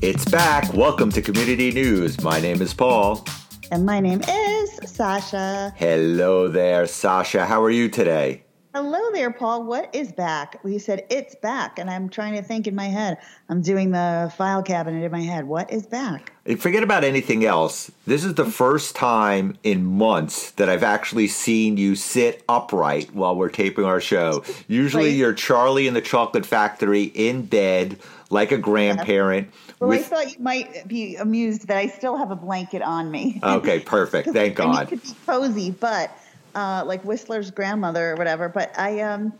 It's back. Welcome to Community News. My name is Paul. And my name is Sasha. Hello there, Sasha. How are you today? Hello there, Paul. What is back? Well, you said it's back, and I'm trying to think in my head. I'm doing the file cabinet in my head. What is back? Forget about anything else. This is the first time in months that I've actually seen you sit upright while we're taping our show. Usually Right. you're Charlie in the Chocolate Factory in bed like a grandparent. Well, I thought you might be amused that I still have a blanket on me. okay, perfect. Thank God. to be cozy, but uh, like Whistler's grandmother or whatever. But I, um,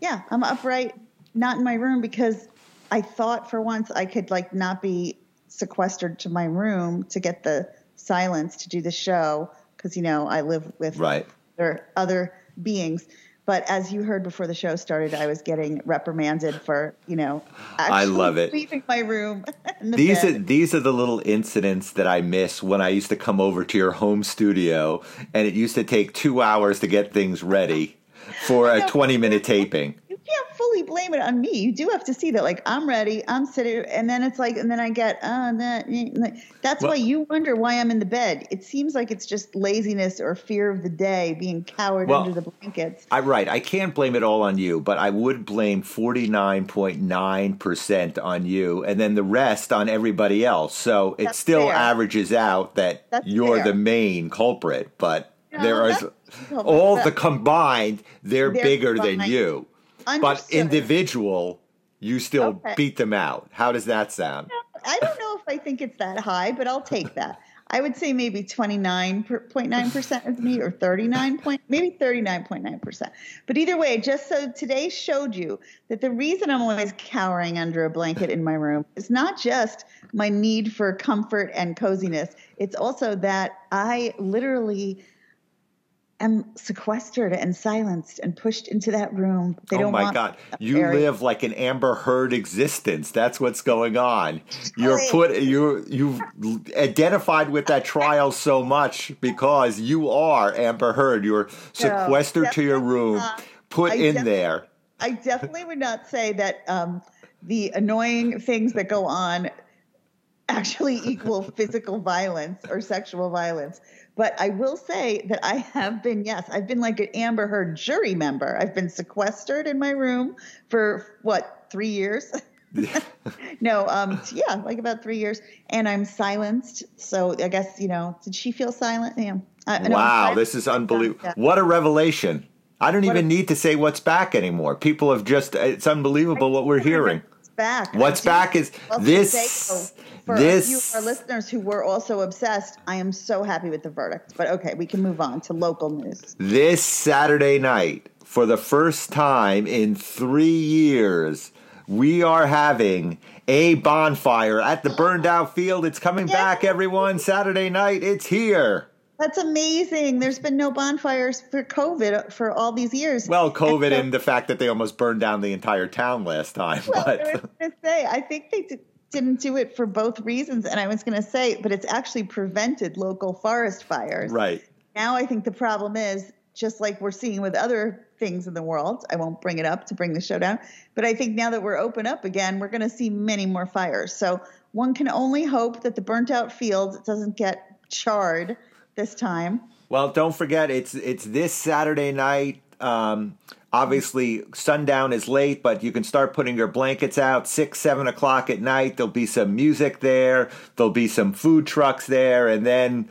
yeah, I'm upright, not in my room because I thought for once I could like not be sequestered to my room to get the silence to do the show because you know I live with Right. other other beings. But as you heard before the show started, I was getting reprimanded for you know I actually love it. leaving my room. the These are these are the little incidents that I miss when I used to come over to your home studio, and it used to take two hours to get things ready for a twenty minute taping. You blame it on me. You do have to see that, like, I'm ready, I'm sitting, and then it's like, and then I get, uh, that, that's Well- why you wonder why I'm in the bed. It seems like it's just laziness or fear of the day, being cowered Well, under the blankets. I right. I can't blame it all on you, but I would blame forty nine point nine percent on you, and then the rest on everybody else. So it That's still fair. averages out that That's you're fair. the main culprit. But No, there no, all the combined. They're, They're bigger than combined. You, but individual, you still Okay. beat them out. How does that sound? I don't know if I think it's that high, but I'll take that. I would say maybe 29.9% is me or 39 point, maybe 39.9%. But either way, just so today showed you that the reason I'm always cowering under a blanket in my room is not just my need for comfort and coziness. It's also that I literally am sequestered and silenced and pushed into that room. They oh don't my God. You area. live like an Amber Heard existence. That's what's going on. You're put you you've identified with that trial so much because you are Amber Heard. You're sequestered to your room, not. put I in there. I definitely would not say that um, the annoying things that go on actually equal physical violence or sexual violence. But I will say that I have been, yes, I've been like an Amber Heard jury member. I've been sequestered in my room for what, three years? no, um, yeah, like about three years. And I'm silenced. So I guess, you know, did she feel silent? Yeah. I- no, Wow, this is unbelievable. Yeah. What a revelation. I don't What even a- need to say what's back anymore. People have just it's unbelievable what we're hearing. What's back? What's back is this for this our listeners who were also obsessed, I am so happy with the verdict. But okay, we can move on to local news. This Saturday night, for the first time in three years, we are having a bonfire at the burned out field. It's coming Yay! back, everyone. Saturday night, it's here. That's amazing. There's been no bonfires for COVID for all these years. Well, COVID And so- and the fact that they almost burned down the entire town last time. Well, I was But going to say, I think they d- didn't do it for both reasons. And I was going to say, but it's actually prevented local forest fires. right. Now I think the problem is just like we're seeing with other things in the world. I won't bring it up to bring the show down, but I think now that we're open up again, we're going to see many more fires. So one can only hope that the burnt out field doesn't get charred this time. Well, don't forget it's it's this Saturday night. Um, obviously, sundown is late, but you can start putting your blankets out six, seven o'clock at night. There'll be some music there. There'll be some food trucks there, and then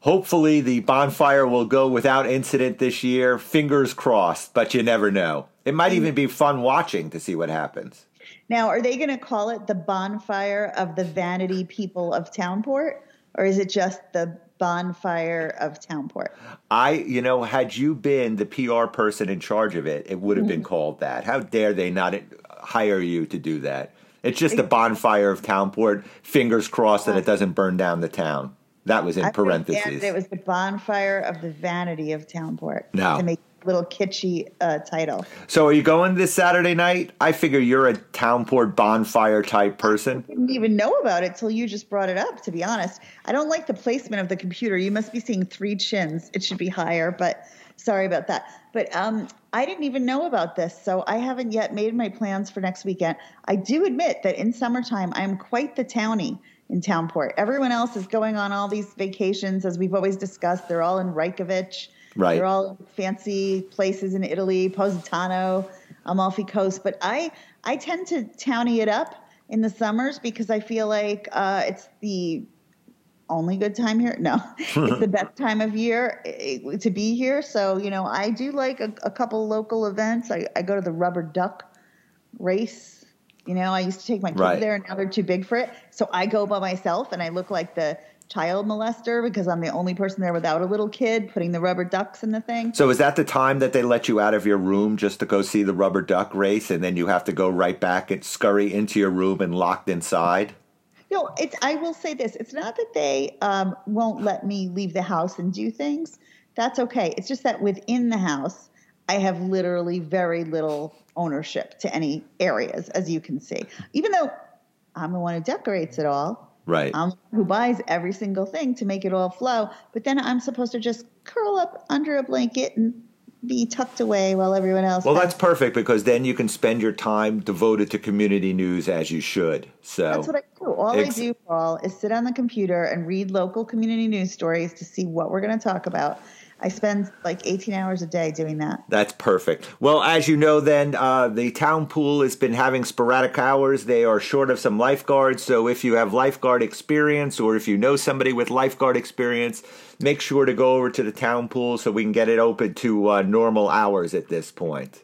hopefully the bonfire will go without incident this year. Fingers crossed, but you never know. It might even be fun watching to see what happens. Now, are they going to call it the bonfire of the vanity people of Townport, or is it just the bonfire of Townport? I, you know, had you been the PR person in charge of it, it would have been mm-hmm. called that. How dare they not hire you to do that? It's just a bonfire of Townport. Fingers crossed that it doesn't burn down the town. That was in I parentheses. It was the bonfire of the vanity of Townport. No. To make a little kitschy uh, title. So, are you going this Saturday night? I figure you're a Townport bonfire type person. I didn't even know about it till you just brought it up to be honest i don't like the placement of the computer you must be seeing three chins it should be higher but Sorry about that. But um, I didn't even know about this, so I haven't yet made my plans for next weekend. I do admit that in summertime, I am quite the townie in Townport. Everyone else is going on all these vacations, as we've always discussed. They're all in Reykjavik. Right. They're all fancy places in Italy, Positano, Amalfi Coast. But I, I tend to townie it up in the summers because I feel like uh, it's the only good time here. No, it's the best time of year eh, to be here. So, you know, I do like a, a couple local events. I, I, go to the rubber duck race. You know, I used to take my kids right. there and now they're too big for it. So I go by myself and I look like the child molester because I'm the only person there without a little kid putting the rubber ducks in the thing. So is that the time that they let you out of your room just to go see the rubber duck race and then you have to go right back and scurry into your room and locked inside? No, it's. I will say this: it's not that they um, won't let me leave the house and do things. That's okay. It's just that within the house, I have literally very little ownership to any areas, as you can see. Even though I'm the one who decorates it all, right? I'm who buys every single thing to make it all flow. But then I'm supposed to just curl up under a blanket and be tucked away while everyone else. Well, that's perfect because then you can spend your time devoted to community news as you should. So that's what I do. All ex- I do, Paul, is sit on the computer and read local community news stories to see what we're going to talk about. I spend like 18 hours a day doing that. That's perfect. Well, as you know, then uh, the town pool has been having sporadic hours. They are short of some lifeguards. So if you have lifeguard experience or if you know somebody with lifeguard experience, make sure to go over to the town pool so we can get it open to uh, normal hours at this point.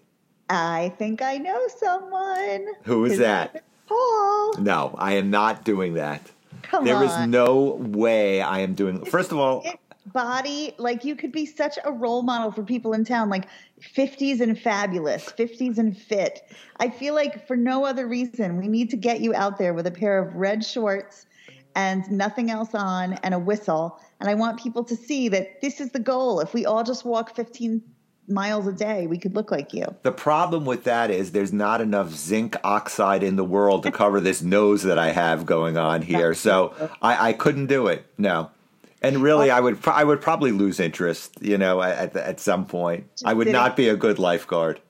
I think I know someone. Who is that? Paul. No, I am not doing that. Come there on. is no way I am doing. First of all, body like you could be such a role model for people in town like 50s and fabulous 50s and fit i feel like for no other reason we need to get you out there with a pair of red shorts and nothing else on and a whistle and i want people to see that this is the goal if we all just walk 15 miles a day, we could look like you. The problem with that is there's not enough zinc oxide in the world to cover this nose that I have going on here. So I, I couldn't do it. No and really, I would I would probably lose interest. You know, at at some point, I would not be a good lifeguard.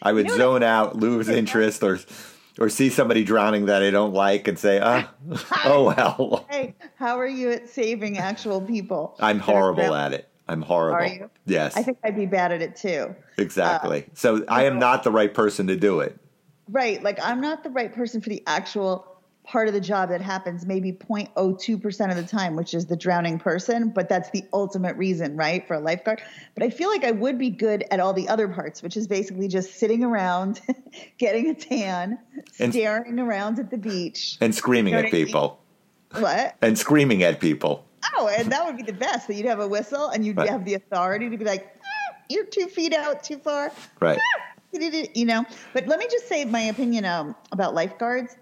I would you know zone out, lose interest, or or see somebody drowning that I don't like, and say, "Ah, oh well." Hey, how are you at saving actual people? I'm horrible at it. I'm horrible. Are you? Yes. I think I'd be bad at it too. Exactly. Uh, so I am not the right person to do it. Right. Like I'm not the right person for the actual part of the job that happens maybe 0.02% of the time, which is the drowning person, but that's the ultimate reason, right, for a lifeguard. But I feel like I would be good at all the other parts, which is basically just sitting around, getting a tan, and, staring around at the beach, and screaming at people. What? And screaming at people. Oh, and that would be the best that you'd have a whistle and you'd right. have the authority to be like, ah, you're two feet out too far. Right. Ah, you know, but let me just say my opinion um, about lifeguards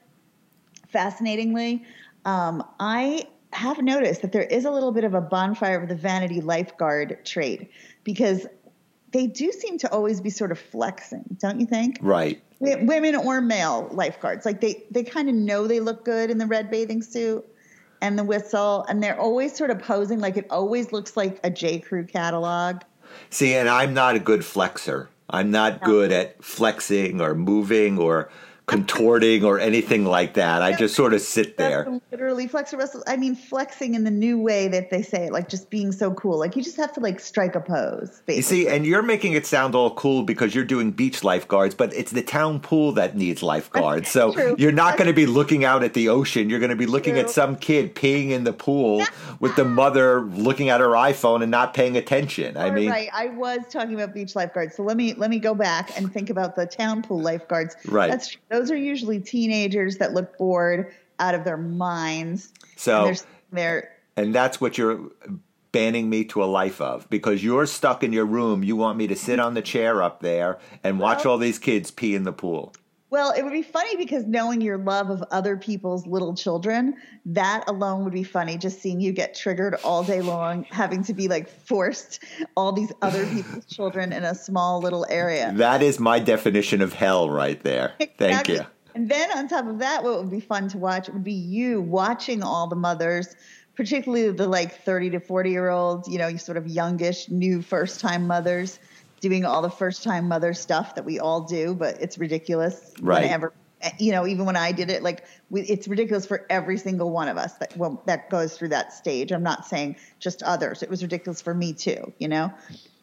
fascinatingly, um, I have noticed that there is a little bit of a bonfire of the vanity lifeguard trade because they do seem to always be sort of flexing, don't you think? Right. Women or male lifeguards, like they they kind of know they look good in the red bathing suit and the whistle, and they're always sort of posing like it always looks like a J Crew catalog. See, and I'm not a good flexer. I'm not no. good at flexing or moving or contorting or anything like that. I just sort of sit there. Literally flex wrestle. I mean, flexing in the new way that they say it, like just being so cool. Like you just have to like strike a pose. Basically. You see, and you're making it sound all cool because you're doing beach lifeguards, but it's the town pool that needs lifeguards. So True. you're not going to be looking out at the ocean. You're going to be looking True. at some kid peeing in the pool with the mother looking at her iPhone and not paying attention. I mean, right. I was talking about beach lifeguards. So let me let me go back and think about the town pool lifeguards. Right. That's those are usually teenagers that look bored out of their minds. So and they're, and that's what you're banning me to a life of because you're stuck in your room. You want me to sit on the chair up there and watch well, all these kids pee in the pool. Well, it would be funny because knowing your love of other people's little children, that alone would be funny. Just seeing you get triggered all day long, having to be like forced all these other people's children in a small little area. That is my definition of hell right there. Thank you. And then on top of that, what would be fun to watch would be you watching all the mothers, particularly the like 30 to 40 year olds, you know, sort of youngish, new first time mothers doing all the first time mother stuff that we all do, but it's ridiculous. Right. Whenever, eh, you know, even when I did it, like we, it's ridiculous for every single one of us that well, that goes through that stage. I'm not saying just others. It was ridiculous for me too. You know.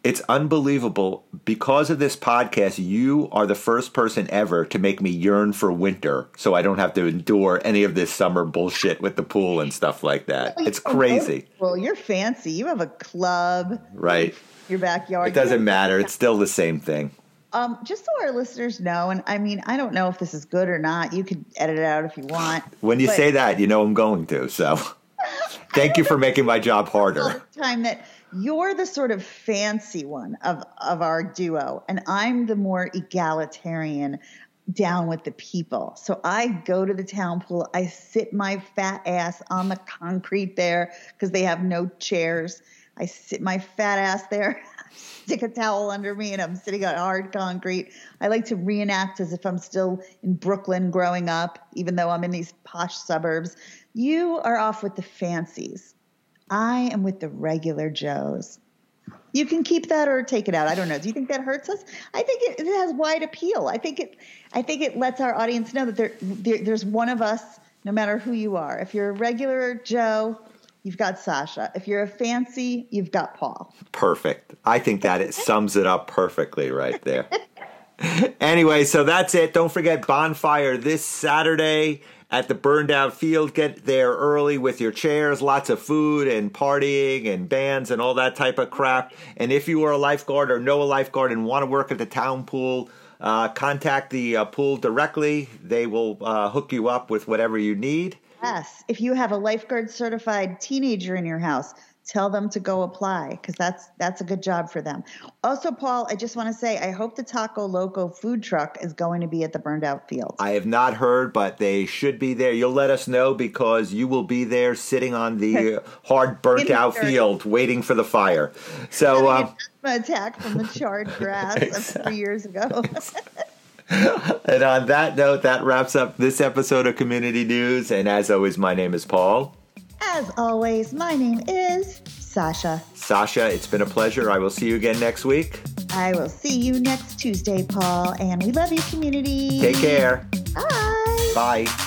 It's unbelievable. Because of this podcast, you are the first person ever to make me yearn for winter so I don't have to endure any of this summer bullshit with the pool and stuff like that. It's crazy. Well, you're fancy. You have a club. Right. Your backyard. It doesn't matter. It's still the same thing. Um, just so our listeners know, and I mean, I don't know if this is good or not. You could edit it out if you want. When you say that, you know I'm going to. So thank you for making my job harder. time that you're the sort of fancy one of of our duo and i'm the more egalitarian down with the people. So i go to the town pool i sit my fat ass on the concrete there because they have no chairs. I sit my fat ass there stick a towel under me and i'm sitting on hard concrete. I like to reenact as if i'm still in brooklyn growing up even though i'm in these posh suburbs. You are off with the fancies I am with the regular Joes. You can keep that or take it out. I don't know. Do you think that hurts us? I think it, it has wide appeal. I think it. I think it lets our audience know that there, there, there's one of us, no matter who you are. If you're a regular Joe, you've got Sasha. If you're a fancy, you've got Paul. Perfect. I think that it sums it up perfectly right there. anyway, so that's it. Don't forget bonfire this Saturday at the burned out field. Get there early with your chairs, lots of food and partying and bands and all that type of crap. And if you are a lifeguard or know a lifeguard and want to work at the town pool, uh, contact the uh, pool directly. They will uh, hook you up with whatever you need. Yes. If you have a lifeguard certified teenager in your house, tell them to go apply because that's that's a good job for them. Also, Paul, I just want to say I hope the Taco Loco food truck is going to be at the burned out field. I have not heard, but they should be there. You'll let us know because you will be there sitting on the hard, burnt out field waiting for the fire. So, uh, An attack from the charred grass of three years ago. and on that note, that wraps up this episode of Community News. And as always, my name is Paul. As always, my name is Sasha. Sasha, it's been a pleasure. I will see you again next week. I will see you next Tuesday, Paul, and we love you, community. Take care. Bye. Bye.